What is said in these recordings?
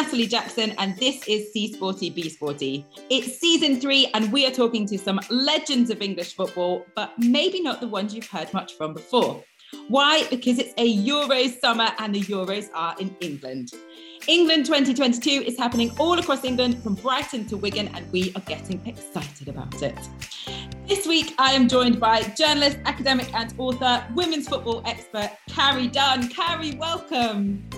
Natalie Jackson, and this is See Sporty Be Sporty. It's season three, and we are talking to some legends of English football, but maybe not the ones you've heard much from before. Why? Because it's a Euros summer and the Euros are in England. England 2022 is happening all across England from Brighton to Wigan, and we are getting excited about it. This week, I am joined by journalist, academic, and author, women's football expert, Carrie Dunn. Carrie, welcome.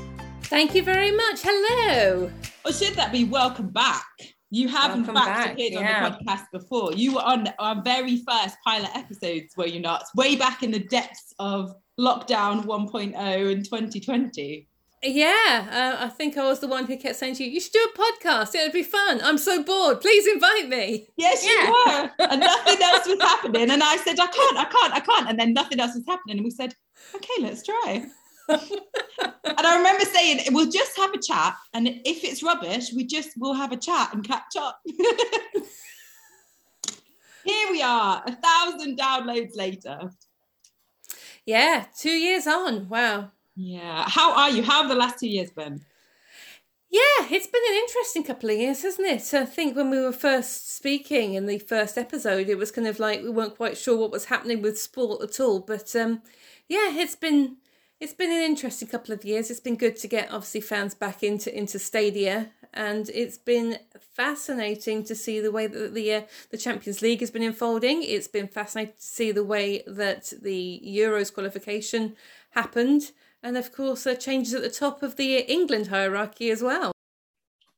Thank you very much. Hello. Or should that be welcome back? You have welcome in fact back. appeared yeah. on the podcast before. You were on our very first pilot episodes, were you not? Way back in the depths of lockdown 1.0 in 2020. Yeah, uh, I think I was the one who kept saying to you, "You should do a podcast. It would be fun. I'm so bored. Please invite me." Yes, yeah. you were, and nothing else was happening. And I said, "I can't, I can't, I can't," and then nothing else was happening. And we said, "Okay, let's try." And I remember saying, "We'll just have a chat, and if it's rubbish, we just will have a chat and catch up." Here we are, a thousand downloads later. Yeah, two years on. Wow. Yeah. How are you? How have the last two years been? Yeah, it's been an interesting couple of years, hasn't it? I think when we were first speaking in the first episode, it was kind of like we weren't quite sure what was happening with sport at all. But um, yeah, it's been it's been an interesting couple of years. It's been good to get obviously fans back into into stadia, and it's been fascinating to see the way that the uh, the Champions League has been unfolding. It's been fascinating to see the way that the Euros qualification happened and of course uh, changes at the top of the England hierarchy as well.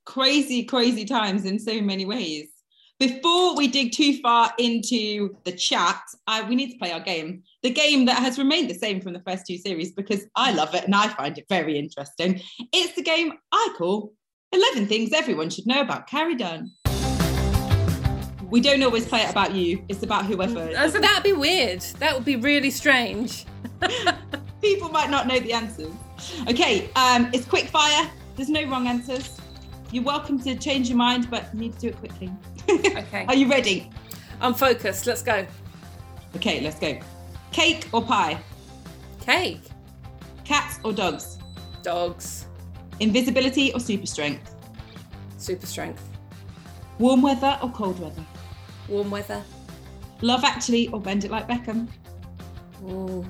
Crazy, crazy times in so many ways. Before we dig too far into the chat, I, we need to play our game. The game that has remained the same from the first two series because I love it and I find it very interesting. It's the game I call 11 Things Everyone Should Know About Carrie Dunn. We don't always play it about you, it's about whoever. So that'd be weird. That would be really strange. People might not know the answers. Okay, um, it's quick fire. There's no wrong answers. You're welcome to change your mind, but you need to do it quickly. okay. Are you ready? I'm focused. Let's go. Okay, let's go. Cake or pie? Cake. Cats or dogs? Dogs. Invisibility or super strength? Super strength. Warm weather or cold weather? Warm weather. Love Actually or Bend It Like Beckham? Ooh.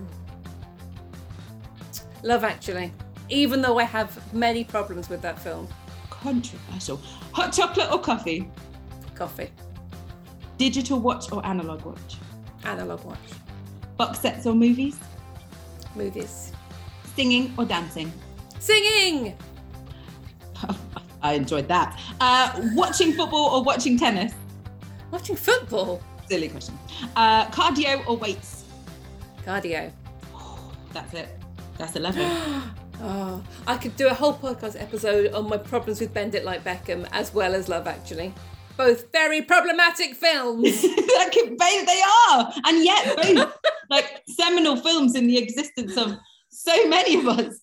Love Actually, even though I have many problems with that film. Controversial. Hot chocolate or coffee? Coffee. Digital watch or analog watch? Analog watch. Box sets or movies? Movies. Singing or dancing? Singing! I enjoyed that. Uh, watching football or watching tennis? Watching football? Silly question. Uh, cardio or weights? Cardio. That's it. That's 11. oh, I could do a whole podcast episode on my problems with Bend It Like Beckham as well as Love Actually. Both very problematic films. they are. And yet, both like seminal films in the existence of so many of us.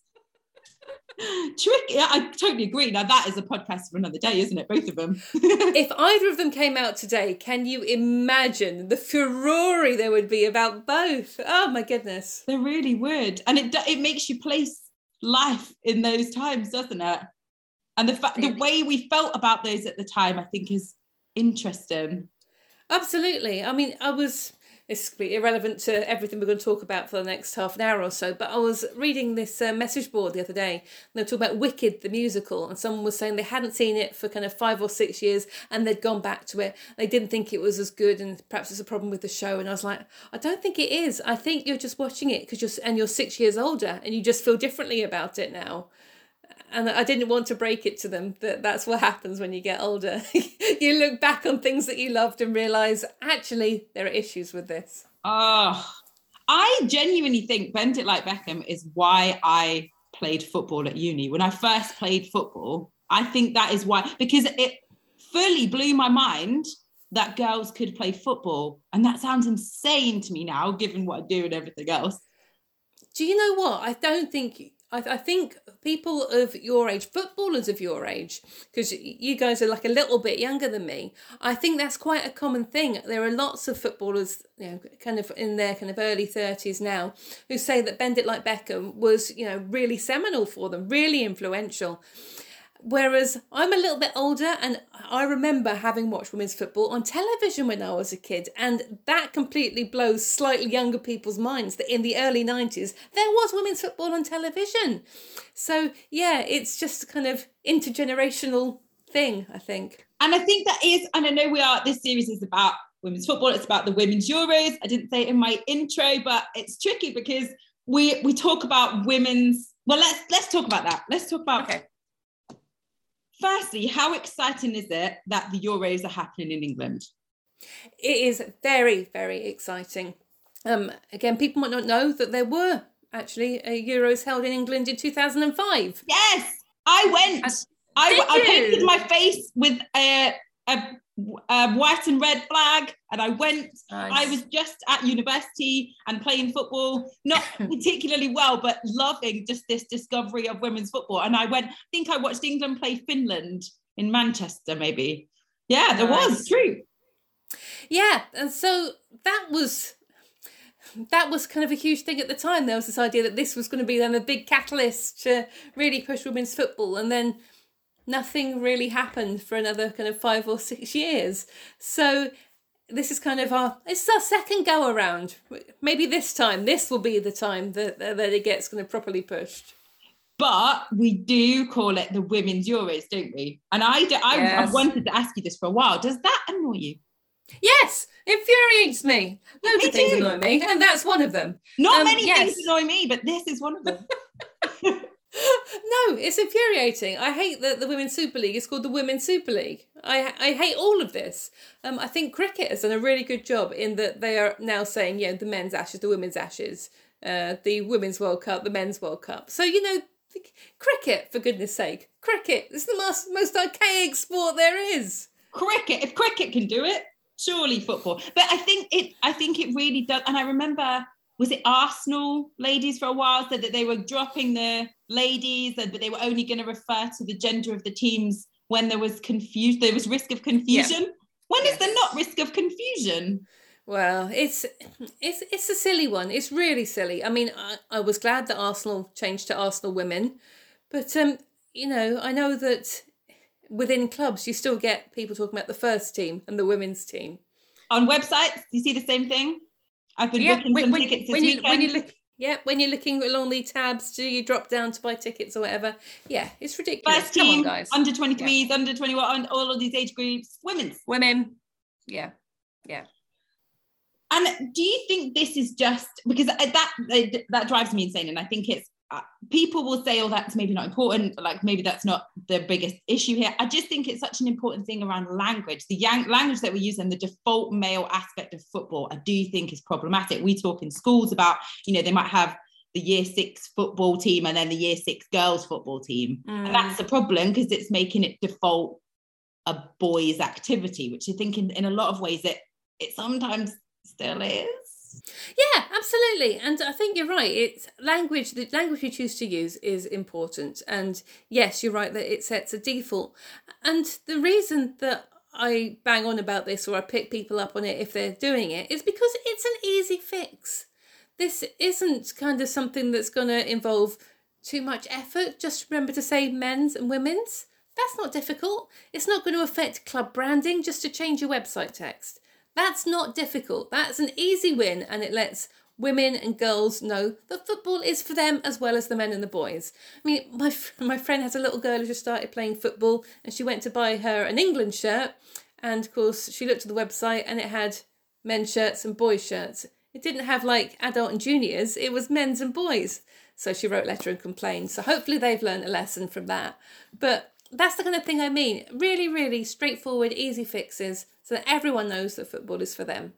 Tricky. I totally agree. Now that is a podcast for another day, isn't it? Both of them. if either of them came out today, can you imagine the furore there would be about both? Oh my goodness. They really would, and it it makes you place life in those times, doesn't it? And the fact the way we felt about those at the time, I think, is interesting. Absolutely. I mean, I was it's irrelevant to everything we're going to talk about for the next half an hour or so. But I was reading this uh, message board the other day, and they were talking about Wicked, the musical, and someone was saying they hadn't seen it for kind of five or six years, and they'd gone back to it. They didn't think it was as good, and perhaps it's a problem with the show. And I was like, I don't think it is. I think you're just watching it because you're and you're six years older, and you just feel differently about it now and I didn't want to break it to them that that's what happens when you get older. you look back on things that you loved and realize actually there are issues with this. Oh, I genuinely think Bend It Like Beckham is why I played football at uni. When I first played football, I think that is why, because it fully blew my mind that girls could play football. And that sounds insane to me now, given what I do and everything else. Do you know what? I don't think I, I think people of your age, footballers of your age, because you guys are like a little bit younger than me, I think that's quite a common thing. There are lots of footballers, you know, kind of in their kind of early 30s now, who say that Bend It Like Beckham was, you know, really seminal for them, really influential. Whereas I'm a little bit older and I remember having watched women's football on television when I was a kid. And that completely blows slightly younger people's minds that in the early 90s, there was women's football on television. So, yeah, it's just a kind of intergenerational thing, I think. And I think that is, and I know we are, this series is about women's football, it's about the women's Euros. I didn't say it in my intro, but it's tricky because we we talk about women's well let's let's talk about that. Let's talk about Okay. Firstly, how exciting is it that the Euros are happening in England? It is very, very exciting. Um, again, people might not know that there were actually a Euros held in England in 2005. Yes, I went. And- I, I painted my face with a, a, a uh, white and red flag, and I went. I was just at university and playing football, not particularly well, but loving just this discovery of women's football. And I went. I think I watched England play Finland in Manchester, maybe. Yeah, there was true. Yeah, and so that was that was kind of a huge thing at the time. There was this idea that this was going to be then a big catalyst to really push women's football, and then nothing really happened for another kind of five or six years. So this is kind of our it's our second go around. Maybe this time, this will be the time that that it gets kind of properly pushed. But we do call it the women's Euros, don't we? And I, do, I, Yes. I've wanted to ask you this for a while. Does that annoy you? Yes, it infuriates me. Loads Me of things too. annoy me, and that's one of them. Not Um, many yes. things annoy me, but this is one of them. No, it's infuriating. I hate that the Women's Super League is called the Women's Super League. I I hate all of this. Um, I think cricket has done a really good job in that they are now saying, yeah, the men's ashes, the women's ashes, uh, the Women's World Cup, the Men's World Cup. So you know, cricket for goodness sake, cricket is the most most archaic sport there is. cricket if cricket can do it surely football but i think it i think it really does and i remember was it arsenal ladies for a while said that they were dropping the ladies but they were only going to refer to the gender of the teams when there was confusion there was risk of confusion when is there Yes. not risk of confusion Well, it's it's it's a silly one. It's really silly. I mean, I, I was glad that Arsenal changed to Arsenal Women, but um, you know, I know that within clubs you still get people talking about the first team and the women's team. on websites you see the same thing i've been booking when, some when, tickets this when you weekend when you look yeah when you're looking along the tabs, do you drop down to buy tickets or whatever? Yeah, it's ridiculous. first Come on, guys. under 23s under 21 all of these age groups women's Women. Yeah. Yeah. And do you think this is just because that that drives me insane? And I think it's uh, people will say, "Oh, that's maybe not important. Like maybe that's not the biggest issue here." I just think it's such an important thing around language. The yang- language that we use and the default male aspect of football, I do think is problematic. We talk in schools about, you know, they might have the year six football team and then the year six girls football team, Mm. and that's a problem because it's making it default a boys' activity, which I think in, in a lot of ways it it sometimes still is. Yeah, absolutely. And I think you're right. It's language, the language you choose to use is important. And yes, you're right that it sets a default. And the reason that I bang on about this or I pick people up on it if they're doing it is because it's an easy fix. This isn't kind of something that's going to involve too much effort. Just remember to say men's and women's. That's not difficult. It's not going to affect club branding just to change your website text. That's not difficult. That's an easy win, and it lets women and girls know that football is for them as well as the men and the boys. I mean, my my friend has a little girl who just started playing football, and she went to buy her an England shirt, and of course she looked at the website and it had men's shirts and boys' shirts. It didn't have like adult and juniors. It was men's and boys. So she wrote a letter and complained. So hopefully they've learned a lesson from that. But that's the kind of thing I mean. Really, really straightforward, easy fixes so that everyone knows that football is for them.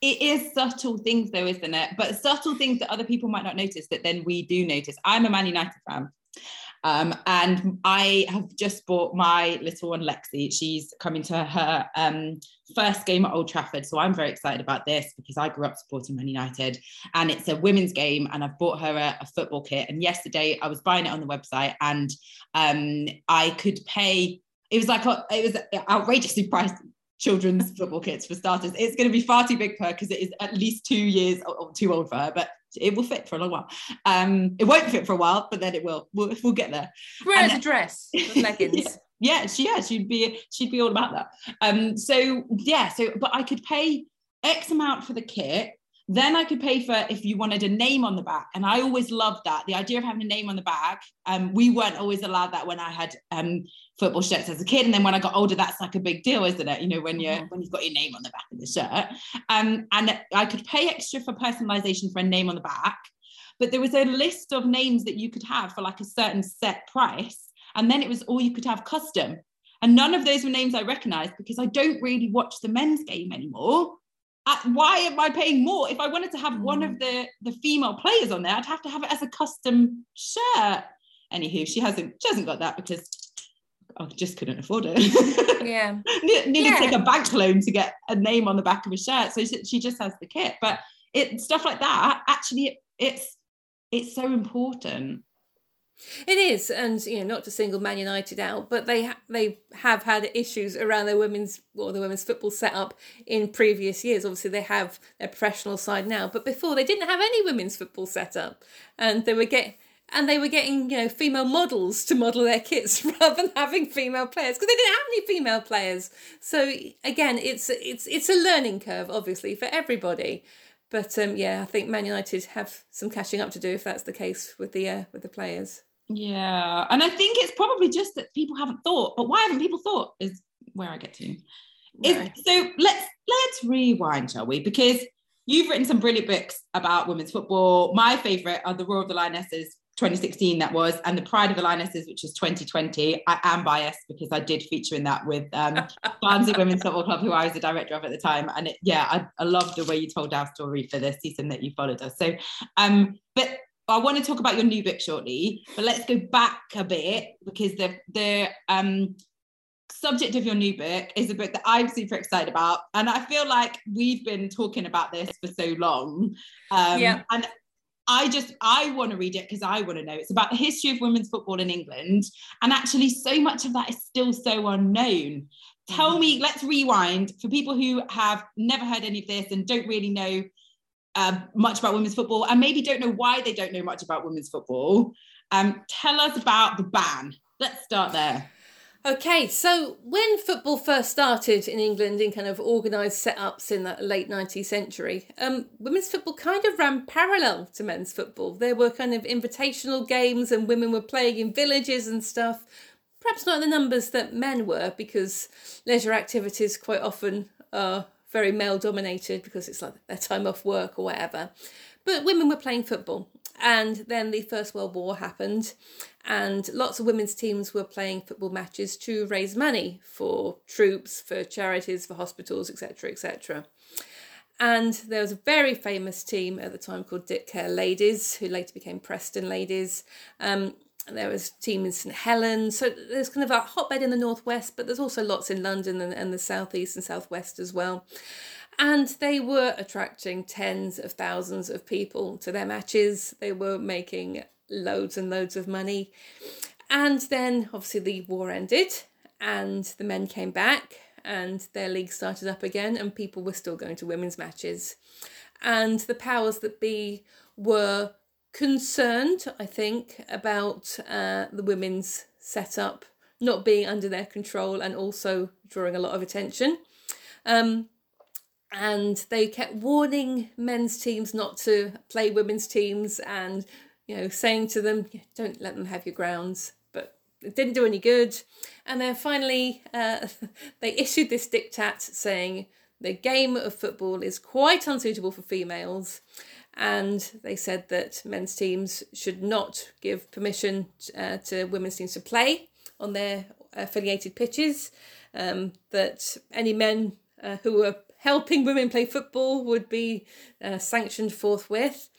It is subtle things, though, isn't it? But subtle things that other people might not notice that then we do notice. I'm a Man United fan. Um, and I have just bought my little one Lexi. She's coming to her um, first game at Old Trafford. So I'm very excited about this because I grew up supporting Man United and it's a women's game. And I've bought her a, a football kit. And yesterday I was buying it on the website and um, I could pay, it was like, a- it was outrageously priced children's football kits for starters. It's going to be far too big for her because it is at least two years or or too old for her, but it will fit for a long while. Um, it won't fit for a while, but then it will. We'll, we'll get there. Wear as a dress, leggings. yeah, she yeah, she'd be she'd be all about that. Um, so yeah, so but I could pay X amount for the kit. Then I could pay for if you wanted a name on the back. And I always loved that. The idea of having a name on the back. Um, we weren't always allowed that when I had um football shirts as a kid. And then when I got older, that's like a big deal, isn't it? You know, when you're mm-hmm. when you've got your name on the back of the shirt. Um, and I could pay extra for personalization for a name on the back. But there was a list of names that you could have for like a certain set price. And then it was all you could have custom. And none of those were names I recognized because I don't really watch the men's game anymore. why am I paying more? If I wanted to have one of mm. the, the female players on there, I'd have to have it as a custom shirt. Anywho, she hasn't she hasn't got that because I just couldn't afford it. Yeah. Needed yeah. to take a bank loan to get a name on the back of a shirt. So she just has the kit. But it stuff like that, actually it's it's so important. It is, and you know, not to single Man United out, but they ha- they have had issues around their women's or the women's football setup in previous years. Obviously, they have their professional side now, but before they didn't have any women's football setup, and they were get and they were getting you know female models to model their kits rather than having female players because they didn't have any female players. So again, it's it's it's a learning curve, obviously, for everybody. But um, yeah, I think Man United have some catching up to do if that's the case with the uh, with the players. Yeah, and I think it's probably just that people haven't thought. But why haven't people thought? Is where I get to. So let's let's rewind, shall we? Because you've written some brilliant books about women's football. My favourite are the Roar of the Lionesses 2016 that was and the pride of the lionesses which is 2020 i am biased because i did feature in that with um barnsley women's football club who i was the director of at the time and it, yeah I, I love the way you told our story for the season that you followed us so um but I want to talk about your new book shortly, but let's go back a bit because the the um subject of your new book is a book that I'm super excited about. And I feel like we've been talking about this for so long. Um, yeah. And I just I want to read it because I want to know. It's about the history of women's football in England, and actually, so much of that is still so unknown. Tell me, let's rewind for people who have never heard any of this and don't really know uh, much about women's football, and maybe don't know why they don't know much about women's football. Um, tell us about the ban. Let's start there. Okay, so when football first started in England in kind of organised setups in the late 19th century, um, women's football kind of ran parallel to men's football. There were kind of invitational games and women were playing in villages and stuff. Perhaps not in the numbers that men were because leisure activities quite often are very male dominated because it's like their time off work or whatever. But women were playing football. And then the First World War happened, and lots of women's teams were playing football matches to raise money for troops, for charities, for hospitals, etc., etc. And there was a very famous team at the time called Dick, Kerr Ladies, who later became Preston Ladies. Um, there was a team in St Helens. So there's kind of a hotbed in the northwest, but there's also lots in London and, and the southeast and southwest as well. And they were attracting tens of thousands of people to their matches. They were making loads and loads of money. And then obviously the war ended and the men came back and their league started up again and people were still going to women's matches. And the powers that be were concerned, I think, about uh, the women's setup not being under their control and also drawing a lot of attention. Um, and they kept warning men's teams not to play women's teams and you know, saying to them, don't let them have your grounds. But it didn't do any good. And then finally, uh, they issued this diktat saying the game of football is quite unsuitable for females. And they said that men's teams should not give permission uh, to women's teams to play on their affiliated pitches. Um, that any men uh, who were helping women play football would be uh, sanctioned forthwith.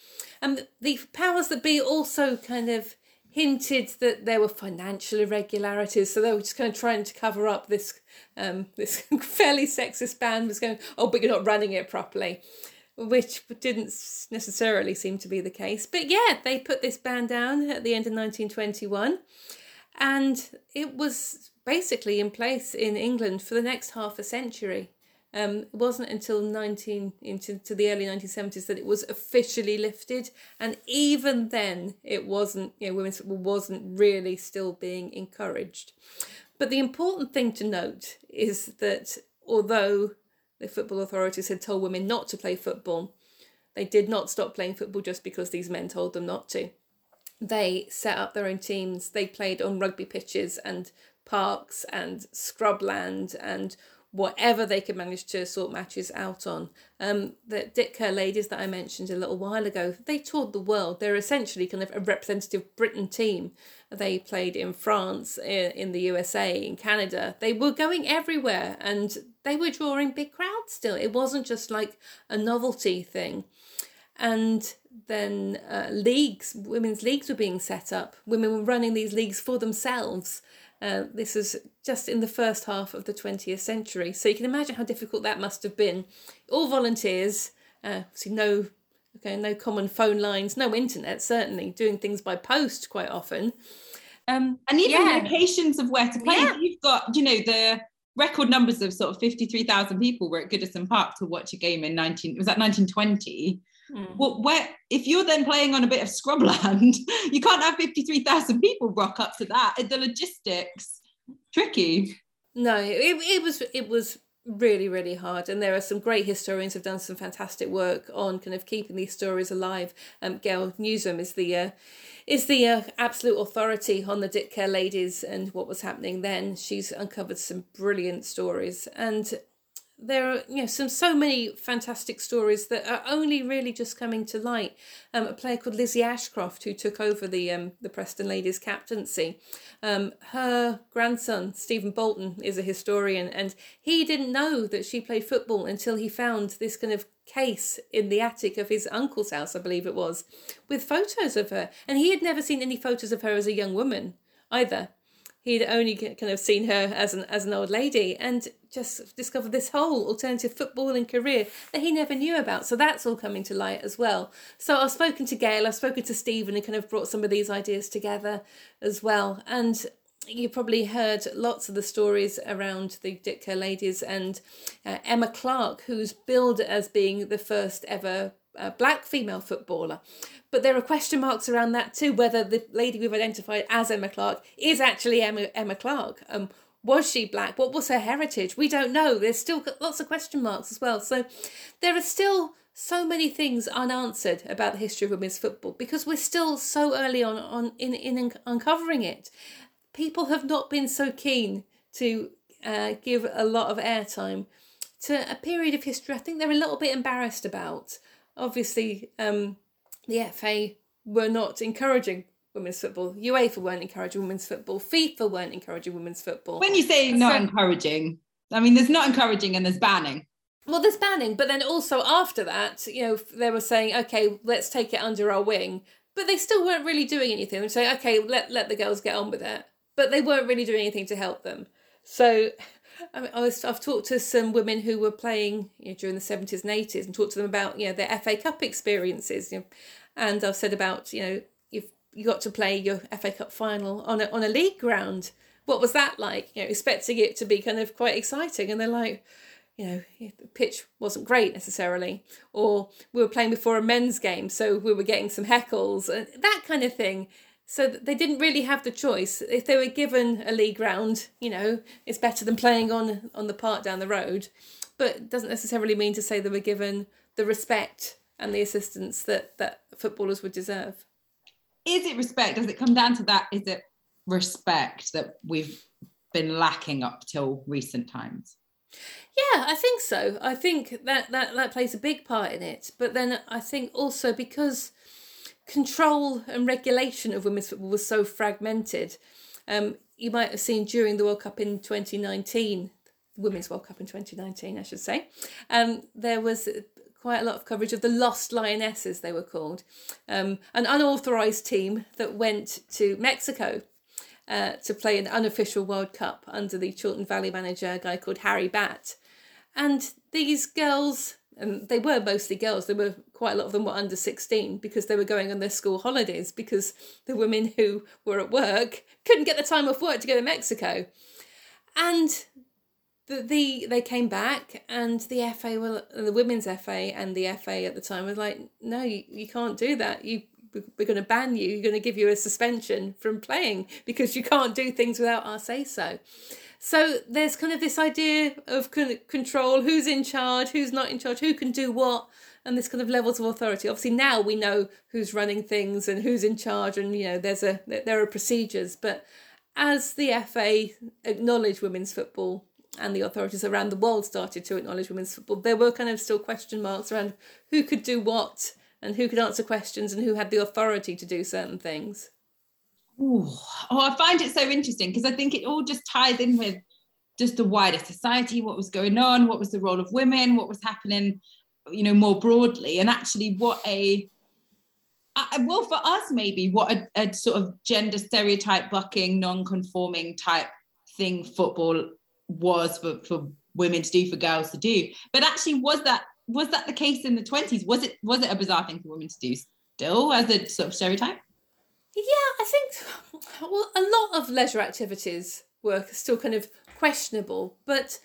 And the powers that be also kind of hinted that there were financial irregularities, so they were just kind of trying to cover up this um, this fairly sexist ban was going, oh, but you're not running it properly, which didn't necessarily seem to be the case. But yeah, they put this ban down at the end of 1921, and it was basically in place in England for the next half a century. Um, it wasn't until 19 into to the early 1970s that it was officially lifted, and even then, it wasn't. You know, women's football wasn't really still being encouraged. But the important thing to note is that although the football authorities had told women not to play football, they did not stop playing football just because these men told them not to. They set up their own teams. They played on rugby pitches and parks and scrubland and whatever they could manage to sort matches out on. Um, the Dick, Kerr ladies that I mentioned a little while ago, they toured the world. They're essentially kind of a representative Britain team. They played in France, in the USA, in Canada. They were going everywhere and they were drawing big crowds still. It wasn't just like a novelty thing. And then uh, leagues, women's leagues were being set up. Women were running these leagues for themselves uh, this is just in the first half of the 20th century. So you can imagine how difficult that must have been. All volunteers, uh, see no, okay, no common phone lines, no internet, certainly, doing things by post quite often. Um, and even yeah. locations of where to play. Yeah. You've got, you know, the record numbers of sort of 53,000 people were at Goodison Park to watch a game in 19, was that 1920? Mm. Well, where if you're then playing on a bit of scrubland, you can't have 53,000 people rock up to that. The logistics tricky. No, it, it was it was really really hard and there are some great historians who've done some fantastic work on kind of keeping these stories alive um gail newsham is the uh, is the uh, absolute authority on the Dick, Kerr ladies and what was happening then she's uncovered some brilliant stories and there are you know some so many fantastic stories that are only really just coming to light. Um, a player called Lizzie Ashcroft who took over the um, the Preston Ladies captaincy. Um, her grandson Stephen Bolton is a historian, and he didn't know that she played football until he found this kind of case in the attic of his uncle's house, I believe it was, with photos of her, and he had never seen any photos of her as a young woman either he'd only kind of seen her as an as an old lady and just discovered this whole alternative footballing career that he never knew about. So that's all coming to light as well. So I've spoken to Gail, I've spoken to Stephen, and kind of brought some of these ideas together as well. And you probably heard lots of the stories around the Dick, Kerr ladies and uh, Emma Clark, who's billed as being the first ever uh, black female footballer. But there are question marks around that too, whether the lady we've identified as Emma Clark is actually Emma, Emma Clark. Um, was she black? What was her heritage? We don't know. There's still lots of question marks as well. So there are still so many things unanswered about the history of women's football because we're still so early on, on in, in uncovering it. People have not been so keen to uh, give a lot of airtime to a period of history I think they're a little bit embarrassed about. Obviously, um, the FA were not encouraging women's football. UEFA weren't encouraging women's football. FIFA weren't encouraging women's football. When you say not so, encouraging, I mean there's not encouraging and there's banning. Well, there's banning, but then also after that, you know, they were saying, okay, let's take it under our wing, but they still weren't really doing anything. They say, okay, let let the girls get on with it, but they weren't really doing anything to help them. So I mean, I was, I've talked to some women who were playing you know, during the 70s and 80s and talked to them about you know their FA Cup experiences. You know, and I've said about you know you've you got to play your FA Cup final on a on a league ground. What was that like? You know, expecting it to be kind of quite exciting, and they're like, you know, the pitch wasn't great necessarily, or we were playing before a men's game, so we were getting some heckles and that kind of thing. So they didn't really have the choice. If they were given a league ground, you know, it's better than playing on on the park down the road, but it doesn't necessarily mean to say they were given the respect and the assistance that that footballers would deserve. Is it respect? Does it come down to that? Is it respect that we've been lacking up till recent times? Yeah, I think so. I think that that that plays a big part in it. But then I think also because control and regulation of women's football was so fragmented. Um, you might have seen during the World Cup in 2019, Women's World Cup in 2019, I should say, um, there was quite a lot of coverage of the Lost Lionesses, they were called, um, an unauthorised team that went to Mexico uh, to play an unofficial World Cup under the Chiltern Valley manager, a guy called Harry Batt. And these girls, and they were mostly girls, there were quite a lot of them were under 16 because they were going on their school holidays because the women who were at work couldn't get the time off work to go to Mexico. And the, the they came back and the FA were the women's FA and the FA at the time was like, no, you, you can't do that. You we're going to ban you. You're going to give you a suspension from playing because you can't do things without our say so. So there's kind of this idea of control, who's in charge, who's not in charge, who can do what, and this kind of levels of authority. Obviously now we know who's running things and who's in charge, and you know there's a there are procedures. But as the FA acknowledged women's football and the authorities around the world started to acknowledge women's football, there were kind of still question marks around who could do what and who could answer questions and who had the authority to do certain things. Ooh. Oh, I find it so interesting because I think it all just ties in with just the wider society, what was going on, what was the role of women, what was happening, you know, more broadly, and actually what a well for us maybe what a, a sort of gender stereotype bucking non-conforming type thing football was for, for women to do for girls to do. But actually was that was that the case in the 20s was it was it a bizarre thing for women to do still as a sort of stereotype yeah i think well a lot of leisure activities were still kind of questionable but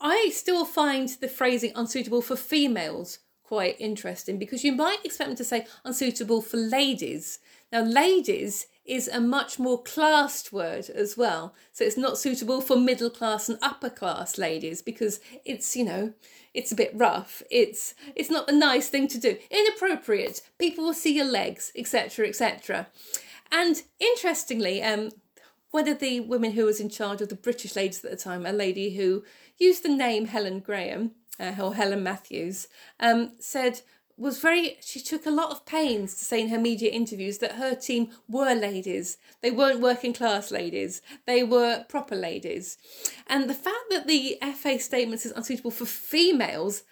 i still find the phrasing unsuitable for females quite interesting because you might expect them to say unsuitable for ladies now ladies is a much more classed word as well. So it's not suitable for middle class and upper class ladies because it's, you know, it's a bit rough. It's it's not a nice thing to do. Inappropriate. People will see your legs, etc., etc. And interestingly, um, one of the women who was in charge of the British ladies at the time, a lady who used the name Helen Graham uh, or Helen Matthews, um, said was very she took a lot of pains to say in her media interviews that her team were ladies. They weren't working class ladies. They were proper ladies. And the fact that the fa statement is unsuitable for females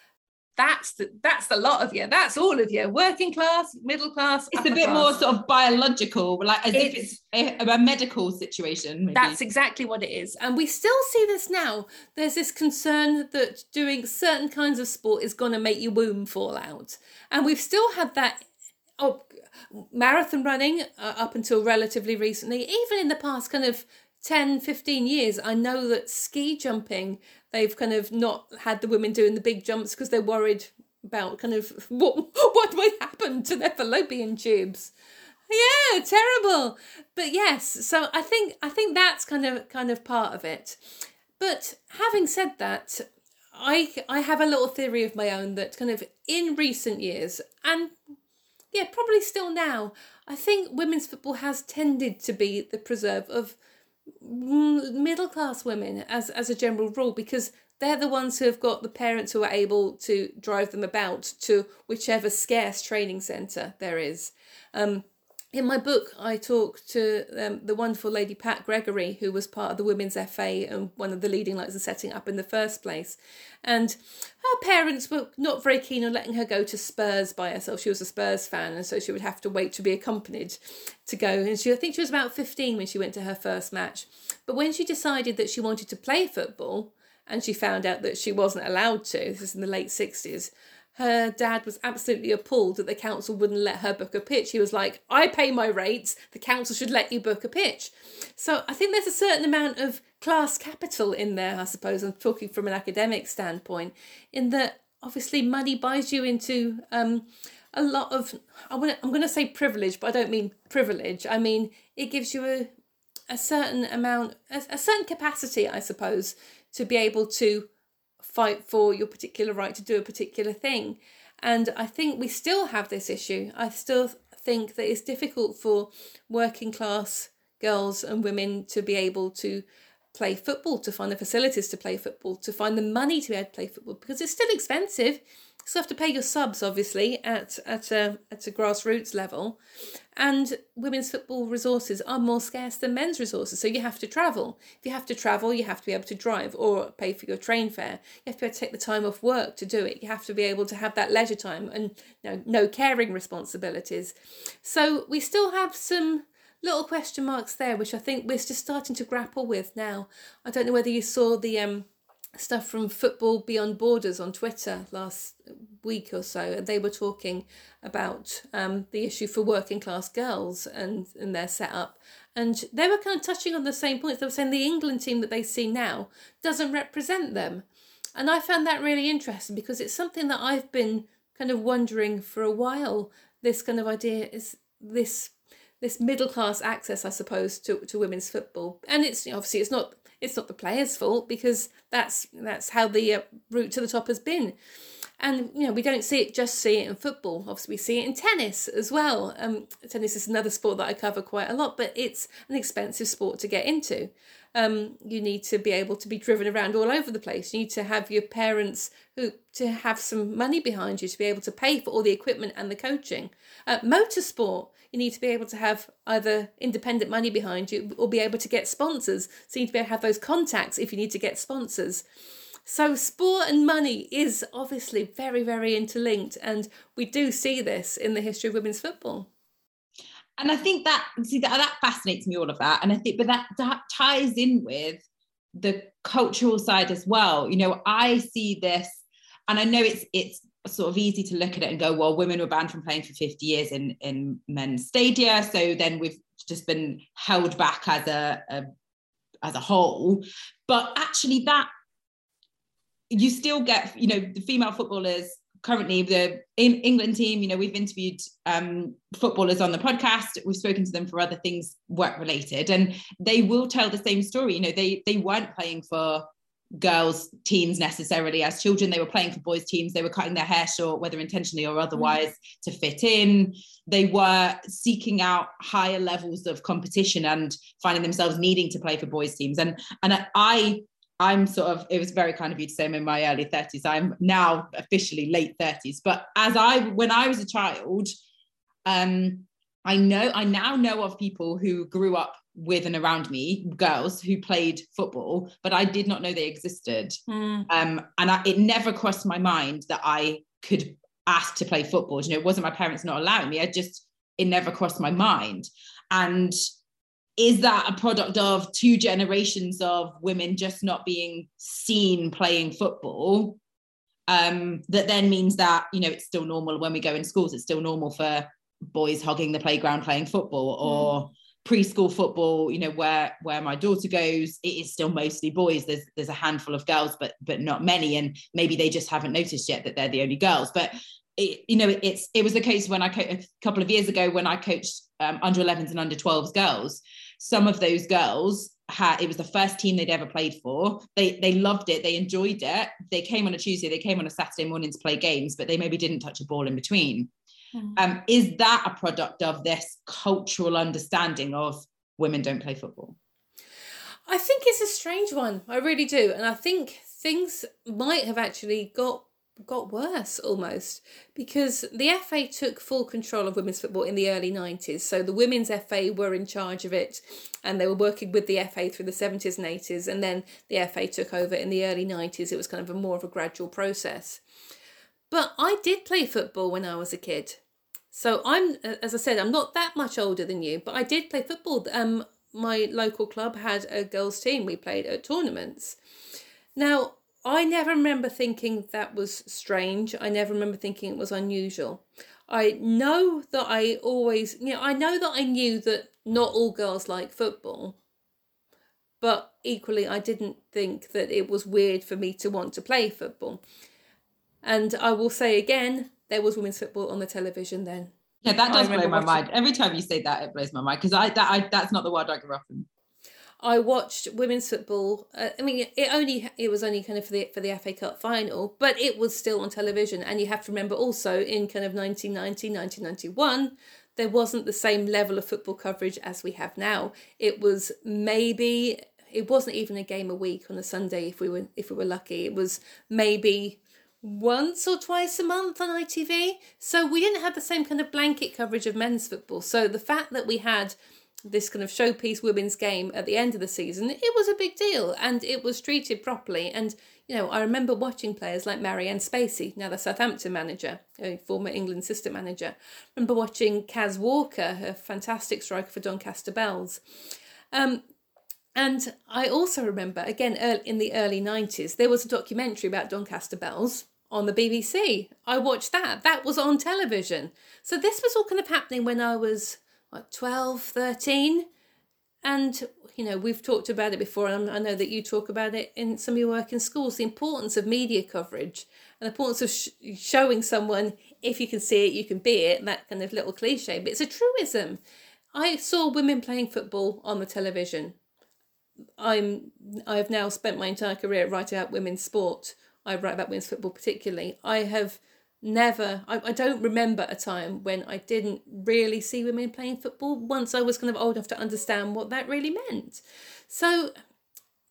that's the that's the lot of you. That's all of you. Working class middle class it's a bit class. more sort of biological like as it's, if it's a, a medical situation maybe. that's exactly what it is. And we still see this now. There's this concern that doing certain kinds of sport is going to make your womb fall out. And we've still had that oh marathon running uh, up until relatively recently even in the past kind of 10 15 years i know that ski jumping they've kind of not had the women doing the big jumps because they're worried about kind of what what might happen to their fallopian tubes. Yeah terrible. But yes so i think i think that's kind of kind of part of it. But having said that i i have a little theory of my own that kind of in recent years and yeah probably still now i think women's football has tended to be the preserve of middle class women as as a general rule because they're the ones who have got the parents who are able to drive them about to whichever scarce training centre there is. Um, in my book, I talk to um, the wonderful lady Pat Gregory, who was part of the Women's FA and one of the leading lights of setting up in the first place. And her parents were not very keen on letting her go to Spurs by herself. She was a Spurs fan, and so she would have to wait to be accompanied to go. And she, I think she was about 15 when she went to her first match. But when she decided that she wanted to play football, and she found out that she wasn't allowed to, this is in the late 60s, her dad was absolutely appalled that the council wouldn't let her book a pitch. He was like, I pay my rates, the council should let you book a pitch. So I think there's a certain amount of class capital in there, I suppose. I'm talking from an academic standpoint, in that obviously money buys you into um, a lot of, I want I'm going to say privilege, but I don't mean privilege. I mean, it gives you a, a certain amount, a, a certain capacity, I suppose, to be able to fight for your particular right to do a particular thing. And I think we still have this issue. I still think that it's difficult for working class girls and women to be able to play football, to find the facilities to play football, to find the money to be able to play football because it's still expensive still have to pay your subs, obviously, at at a at a grassroots level, and women's football resources are more scarce than men's resources. So you have to travel. If you have to travel, you have to be able to drive or pay for your train fare. You have to to take the time off work to do it. You have to be able to have that leisure time and you know, no caring responsibilities. So we still have some little question marks there, which I think we're just starting to grapple with now. I don't know whether you saw the um stuff from Football Beyond Borders on Twitter last week or so, and they were talking about um, the issue for working class girls and, and their setup. And they were kind of touching on the same points. They were saying the England team that they see now doesn't represent them. And I found that really interesting because it's something that I've been kind of wondering for a while. This kind of idea is this this middle class access, I suppose, to, to women's football. And it's obviously it's not it's not the players' fault because that's that's how the uh, route to the top has been. And you know we don't see it just see it in football. Obviously, we see it in tennis as well. Um, tennis is another sport that I cover quite a lot, but it's an expensive sport to get into. Um, you need to be able to be driven around all over the place. You need to have your parents who to have some money behind you to be able to pay for all the equipment and the coaching. Uh, motorsport, you need to be able to have either independent money behind you or be able to get sponsors. So you need to be able to have those contacts if you need to get sponsors. So sport and money is obviously very, very interlinked, and we do see this in the history of women's football. And I think that see that that fascinates me all of that, and I think but that that ties in with the cultural side as well. You know, I see this, and I know it's it's sort of easy to look at it and go, well, women were banned from playing for 50 years in, in men's stadia. So then we've just been held back as a, a as a whole. But actually that you still get, you know, the female footballers currently the in England team, you know, we've interviewed um, footballers on the podcast. We've spoken to them for other things work related, and they will tell the same story. You know, they they weren't playing for girls teams necessarily as children they were playing for boys teams they were cutting their hair short whether intentionally or otherwise mm. to fit in they were seeking out higher levels of competition and finding themselves needing to play for boys teams and and i i'm sort of it was very kind of you to say i'm in my early 30s i'm now officially late 30s but as i when i was a child um i know i now know of people who grew up with and around me girls who played football but i did not know they existed. Mm. um, and I, it never crossed my mind that i could ask to play football. You know it wasn't my parents not allowing me. I just it never crossed my mind. And is that a product of two generations of women just not being seen playing football? Um, that then means that you know it's still normal when we go in schools it's still normal for boys hogging the playground playing football or mm preschool football you know where where my daughter goes it is still mostly boys. There's there's a handful of girls but but not many. And maybe they just haven't noticed yet that they're the only girls. But it, you know it's it was the case when i co- a couple of years ago when i coached um, under 11s and under 12s girls some of those girls had it was the first team they'd ever played for they they loved it they enjoyed it they came on a tuesday they came on a saturday morning to play games but they maybe didn't touch a ball in between Mm. Um, is that a product of this cultural understanding of women don't play football? I think it's a strange one. I really do. And I think things might have actually got got worse almost because the FA took full control of women's football in the early 90s. So the women's FA were in charge of it and they were working with the FA through the 70s and 80s and then the FA took over in the early 90s. It was kind of a more of a gradual process. But I did play football when I was a kid. So I'm, as I said, I'm not that much older than you, but I did play football. Um, my local club had a girls' team. We played at tournaments. Now, I never remember thinking that was strange. I never remember thinking it was unusual. I know that I always, you know, I know that I knew that not all girls like football, but equally, I didn't think that it was weird for me to want to play football. And I will say again, there was women's football on the television then. Yeah, that does blow my watching... mind. Every time you say that, it blows my mind because I that I that's not the world I grew up in. I watched women's football. Uh, I mean, it only it was only kind of for the for the FA Cup final, but it was still on television. And you have to remember also in kind of 1990, 1991, there wasn't the same level of football coverage as we have now. It was maybe it wasn't even a game a week on a Sunday if we were if we were lucky. It was maybe once or twice a month on ITV. So we didn't have the same kind of blanket coverage of men's football. So the fact that we had this kind of showpiece women's game at the end of the season, it was a big deal and it was treated properly. And, you know, I remember watching players like Marianne Spacey, now the Southampton manager, a former England sister manager. I remember watching Kaz Walker, a fantastic striker for Doncaster Belles. Um, And I also remember, again, in the early 90s, there was a documentary about Doncaster Belles on the BBC. I watched that. That was on television. So this was all kind of happening when I was, what, 12, 13? And, you know, we've talked about it before, and I know that you talk about it in some of your work in schools the importance of media coverage and the importance of sh- showing someone if you can see it, you can be it, that kind of little cliche. But it's a truism. I saw women playing football on the television. I'm I've now spent my entire career writing about women's sport. I write about women's football particularly. I have never I, I don't remember a time when I didn't really see women playing football once I was kind of old enough to understand what that really meant. So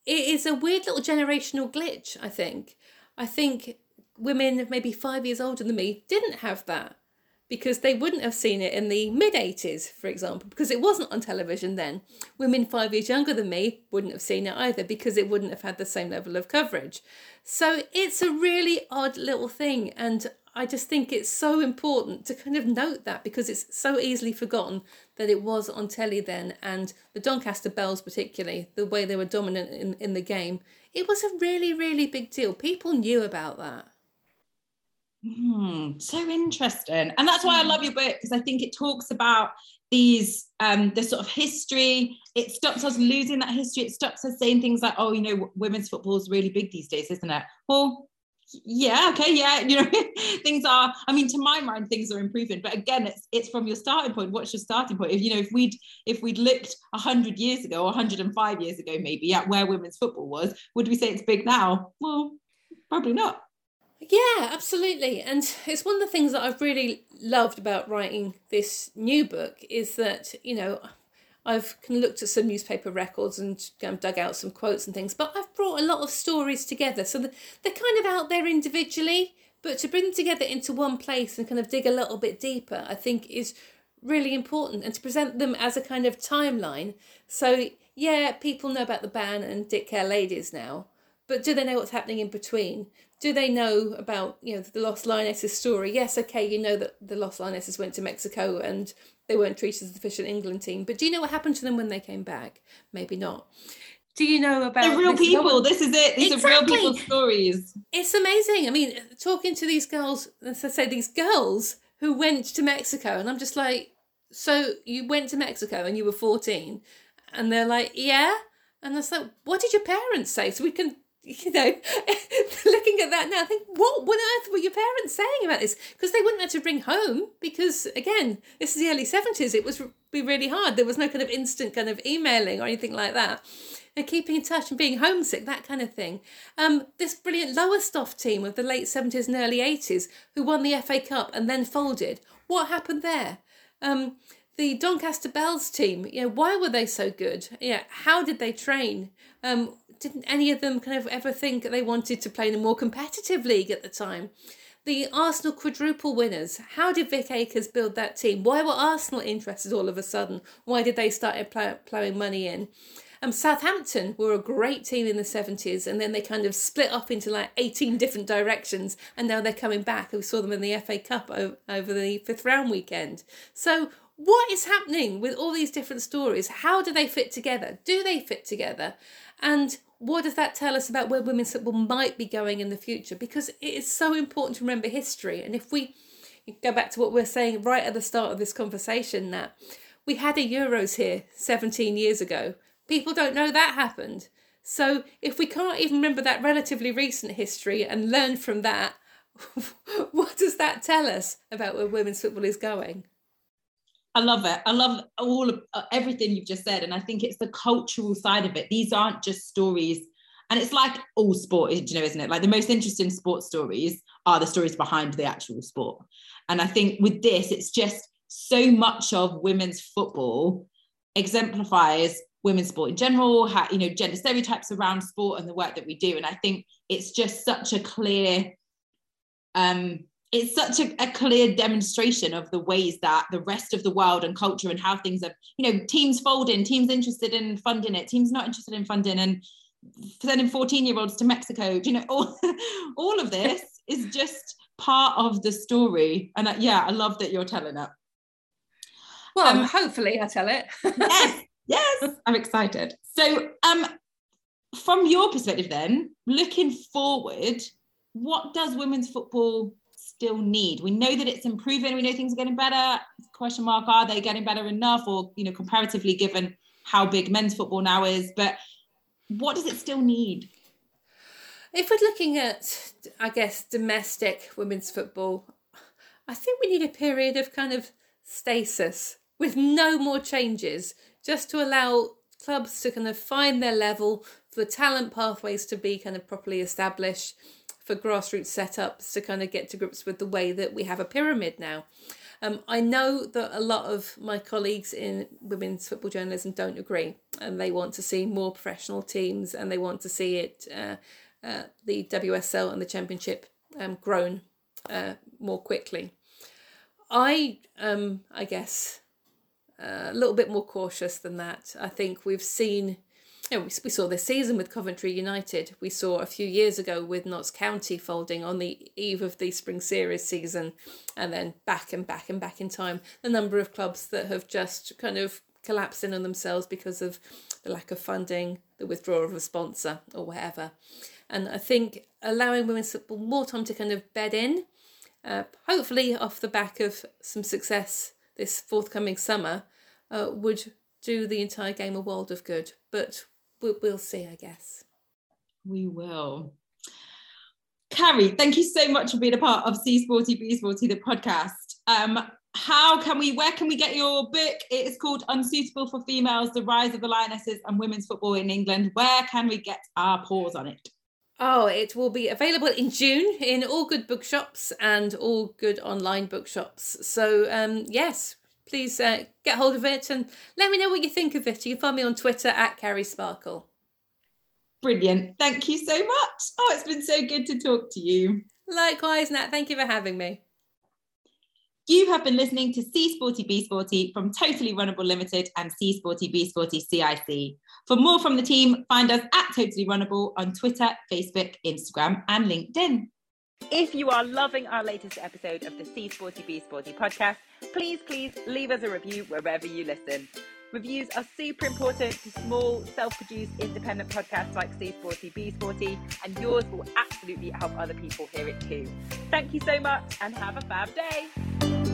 it is a weird little generational glitch, I think. I think women maybe five years older than me didn't have that because they wouldn't have seen it in the mid 80s, for example, because it wasn't on television then. Women five years younger than me wouldn't have seen it either because it wouldn't have had the same level of coverage. So it's a really odd little thing. And I just think it's so important to kind of note that because it's so easily forgotten that it was on telly then. And the Doncaster Belles, particularly, the way they were dominant in, in the game, it was a really, really big deal. People knew about that. Hmm, so interesting. And that's why I love your book because I think it talks about these um the sort of history it stops us losing that history it stops us saying things like oh you know women's football is really big these days isn't it well yeah okay yeah you know things are i mean to my mind things are improving but again it's it's from your starting point. What's your starting point? If you know if we'd if we'd looked 100 years ago 105 years ago maybe at where women's football was would we say it's big now? Well probably not. Yeah, absolutely. And it's one of the things that I've really loved about writing this new book is that, you know, I've kind of looked at some newspaper records and dug out some quotes and things, but I've brought a lot of stories together. So they're kind of out there individually, but to bring them together into one place and kind of dig a little bit deeper, I think is really important. And to present them as a kind of timeline. So, yeah, people know about the ban and Dick Kerr ladies now, but do they know what's happening in between? do they know about you know the Lost Lionesses story? Yes, okay, you know that the Lost Lionesses went to Mexico and they weren't treated as the official England team. But do you know what happened to them when they came back? Maybe not. Do you know about They're real people? This is it. These exactly. are real people stories. It's amazing. I mean, talking to these girls, as I say, these girls who went to Mexico, and I'm just like, so you went to Mexico and you were 14, and they're like, yeah. And I was like, what did your parents say? So we can you know, looking at that now, I think, what on earth were your parents saying about this? Because they wouldn't have to bring home, because again, this is the early 70s, it was be really hard. There was no kind of instant kind of emailing or anything like that. And keeping in touch and being homesick, that kind of thing. Um, this brilliant Lowestoft team of the late 70s and early 80s who won the FA Cup and then folded. What happened there? Um, the Doncaster Belles team, you know, why were they so good? Yeah, how did they train? Um, didn't any of them kind of ever think they wanted to play in a more competitive league at the time? The Arsenal quadruple winners. How did Vic Akers build that team? Why were Arsenal interested all of a sudden? Why did they start plowing money in? Um, Southampton were a great team in the 70s and then they kind of split off into like 18 different directions and now they're coming back. We saw them in the FA Cup over the fifth round weekend. So, what is happening with all these different stories? How do they fit together? Do they fit together? And what does that tell us about where women's football might be going in the future? Because it is so important to remember history. And if we go back to what we're saying right at the start of this conversation, that we had a Euros here 17 years ago. People don't know that happened. So if we can't even remember that relatively recent history and learn from that, what does that tell us about where women's football is going? I love it. I love all of uh, everything you've just said. And I think it's the cultural side of it. These aren't just stories. And it's like all sport, you know, isn't it? Like the most interesting sports stories are the stories behind the actual sport. And I think with this, it's just so much of women's football exemplifies women's sport in general, how, you know, gender stereotypes around sport and the work that we do. And I think it's just such a clear um, it's such a, a, clear demonstration of the ways that the rest of the world and culture and how things are, you know, teams folding, teams interested in funding it, teams not interested in funding, and sending 14 year olds to Mexico. You know, all, all of this is just part of the story. And uh, yeah, I love that you're telling it. Well, um, hopefully I tell it. yes, yes, I'm excited. So, um, from your perspective, then, looking forward, what does women's football still need? We know that it's improving. We know things are getting better. Question mark: Are they getting better enough, or you know, comparatively, given how big men's football now is? But what does it still need? If we're looking at, I guess, domestic women's football, I think we need a period of kind of stasis with no more changes, just to allow clubs to kind of find their level, for the talent pathways to be kind of properly established, for grassroots setups to kind of get to grips with the way that we have a pyramid now. Um, I know that a lot of my colleagues in women's football journalism don't agree, and they want to see more professional teams, and they want to see it, uh, uh, the WSL and the Championship, um, grown uh, more quickly. I um, I guess uh, a little bit more cautious than that. I think we've seen you know, we, we saw this season with Coventry United. We saw a few years ago with Notts County folding on the eve of the Spring Series season, and then back and back and back in time. The number of clubs that have just kind of collapsed in on themselves because of the lack of funding, the withdrawal of a sponsor, or whatever. And I think allowing women's football more time to kind of bed in, uh, hopefully off the back of some success this forthcoming summer, uh, would do the entire game a world of good. But we'll see, I guess. We will. Carrie, thank you so much for being a part of See Sporty Be Sporty, the podcast. Um, how can we, where can we get your book? It is called Unsuitable for Females The Rise of the Lionesses and Women's Football in England. Where can we get our paws on it? Oh, it will be available in June in all good bookshops and all good online bookshops. So, um, yes, please uh, get hold of it and let me know what you think of it. You can find me on Twitter at Carrie Sparkle. Brilliant. Thank you so much. Oh, it's been so good to talk to you. Likewise, Nat. Thank you for having me. You have been listening to See Sporty Be Sporty from Totally Runnable Limited and See Sporty Be Sporty CIC. For more from the team, find us at Totally Runnable on Twitter, Facebook, Instagram, and LinkedIn. If you are loving our latest episode of the See Sporty Be Sporty podcast, please, please leave us a review wherever you listen. Reviews are super important to small, self produced, independent podcasts like See Sporty Be Sporty, and yours will absolutely help other people hear it too. Thank you so much and have a fab day.